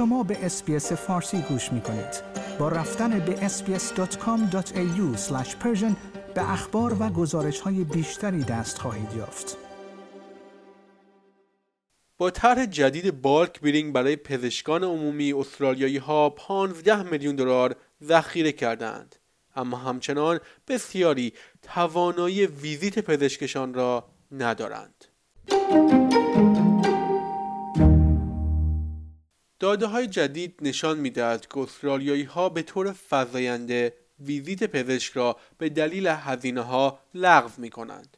شما به SBS فارسی گوش می کنید. با رفتن به sbs.com.au به اخبار و گزارش های بیشتری دست خواهید یافت. با طرح جدید bulk billing برای پزشکان عمومی استرالیایی ها 15 میلیون دلار ذخیره کردند اما همچنان بسیاری توانایی ویزیت پزشکشان را ندارند. داده های جدید نشان می‌دهد که استرالیایی ها به طور فزاینده ویزیت پزشک را به دلیل هزینه ها لغو می کنند.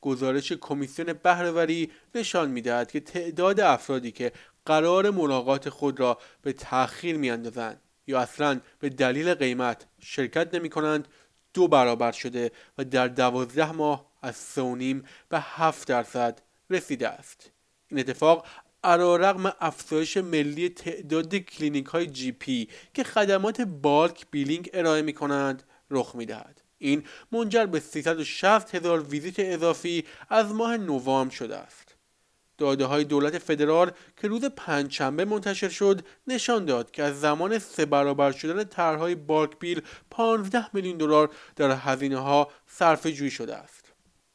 گزارش کمیسیون بهرهوری نشان می‌دهد که تعداد افرادی که قرار ملاقات خود را به تأخیر میاندازند یا اصلا به دلیل قیمت شرکت نمی کنند دو برابر شده و در دوازده ماه از سونیم به هفت درصد رسیده است این اتفاق رغم افزایش ملی تعداد کلینیک های GP که خدمات bulk billing ارائه می کنند رخ می دهد. این منجر به 360 هزار ویزیت اضافی از ماه نوامبر شده است. داده های دولت فدرال که روز پنجشنبه منتشر شد نشان داد که از زمان سه برابر شدن طرحهای bulk bill 15 میلیون دلار در هزینه ها صرفه جویی شده است.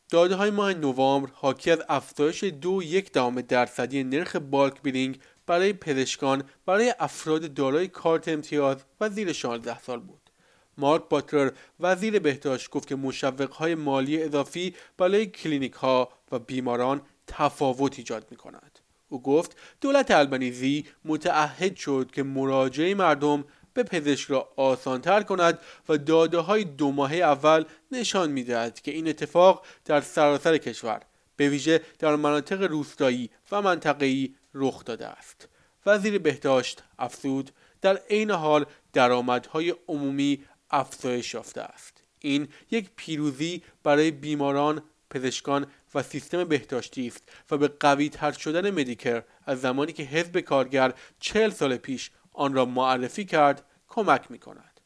داده های ماه نوامبر حاکی از افزایش دو یک دهم درصدی نرخ bulk billing برای پزشکان برای افراد دارای کارت امتیاز و زیر 16 سال بود. مارک باتلر وزیر بهداشت گفت که مشوق های مالی اضافی برای کلینیک ها و بیماران تفاوت ایجاد می کند. او گفت دولت البنیزی متعهد شد که مراجعه مردم به پزشک را آسانتر کند و داده های دو ماهه اول نشان می‌دهد که این اتفاق در سراسر کشور به ویژه در مناطق روستایی و منطقه‌ای رخ داده است. وزیر بهداشت افزود در عین حال درآمدهای عمومی افزایش یافته است. این یک پیروزی برای بیماران پزشکان و سیستم بهداشتی است و به قوی تر شدن مدیکر از زمانی که حزب کارگر چهل سال پیش آن را معرفی کرد کمک می کند.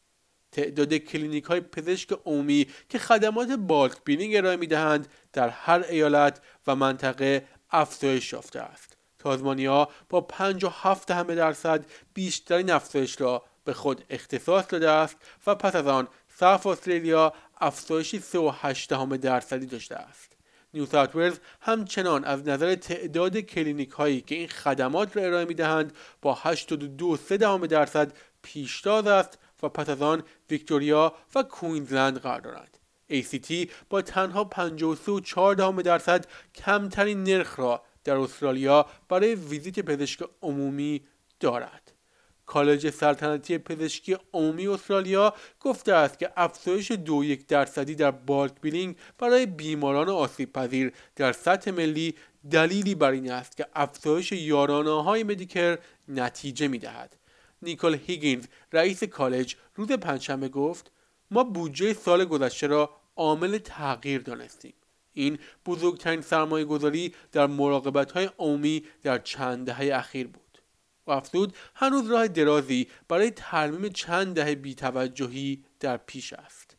تعداد کلینیک های پزشک عمومی که خدمات bulk billing ارائه می دهند در هر ایالت و منطقه افزایش یافته است. تازمانیا با 57 دهم درصد بیشترین افزایش را به خود اختصاص داده است و پس از آن South Australia افزایشی 3.8 درصدی داشته است. New South همچنان از نظر تعداد کلینیک هایی که این خدمات را ارائه می دهند با 82.3 درصد پیشتاز است و پس از آن ویکتوریا و کوینزلند قرار دارند. ACT با تنها 53.4 درصد کمترین نرخ را در استرالیا برای ویزیت پزشک عمومی دارد. کالج سلطنتی پزشکی عمومی استرالیا گفته است که افزایش دو یک درصدی در بالک بیلینگ برای بیماران آسیب پذیر در سطح ملی دلیلی بر این است که افزایش یارانه های مدیکر نتیجه می دهد. نیکل هیگینز رئیس کالج روز پنجشنبه گفت ما بودجه سال گذشته را عامل تغییر دانستیم. این بزرگترین سرمایه گذاری در مراقبت های عمومی در چند دهه اخیر بود. و افزود هنوز راه درازی برای ترمیم چند دهه بیتوجهی در پیش است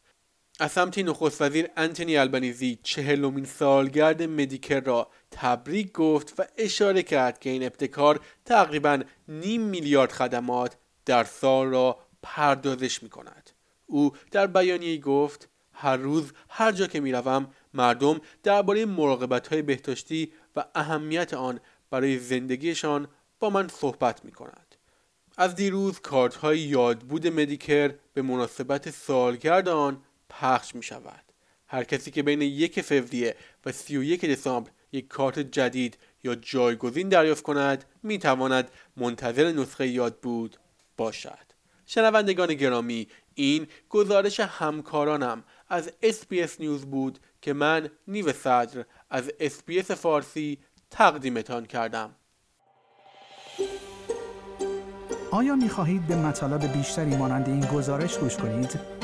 از سمت نخست وزیر انتونی البنیزی چهلمین سالگرد مدیکر را تبریک گفت و اشاره کرد که این ابتکار تقریبا نیم میلیارد خدمات در سال را پردازش می کند. او در بیانیه گفت هر روز هر جا که می روم مردم درباره مراقبت های بهداشتی و اهمیت آن برای زندگیشان با من صحبت می کند. از دیروز کارت های یادبود مدیکر به مناسبت سالگرد آن پخش می شود. هر کسی که بین یک فوریه و 31 دسامبر یک کارت جدید یا جایگزین دریافت کند می تواند منتظر نسخه یادبود باشد. شنوندگان گرامی این گزارش همکارانم از SBS نیوز بود که من نیو صدر از SBS فارسی تقدیمتان کردم. آیا می خواهید به مطالب بیشتری مانند این گزارش گوش کنید؟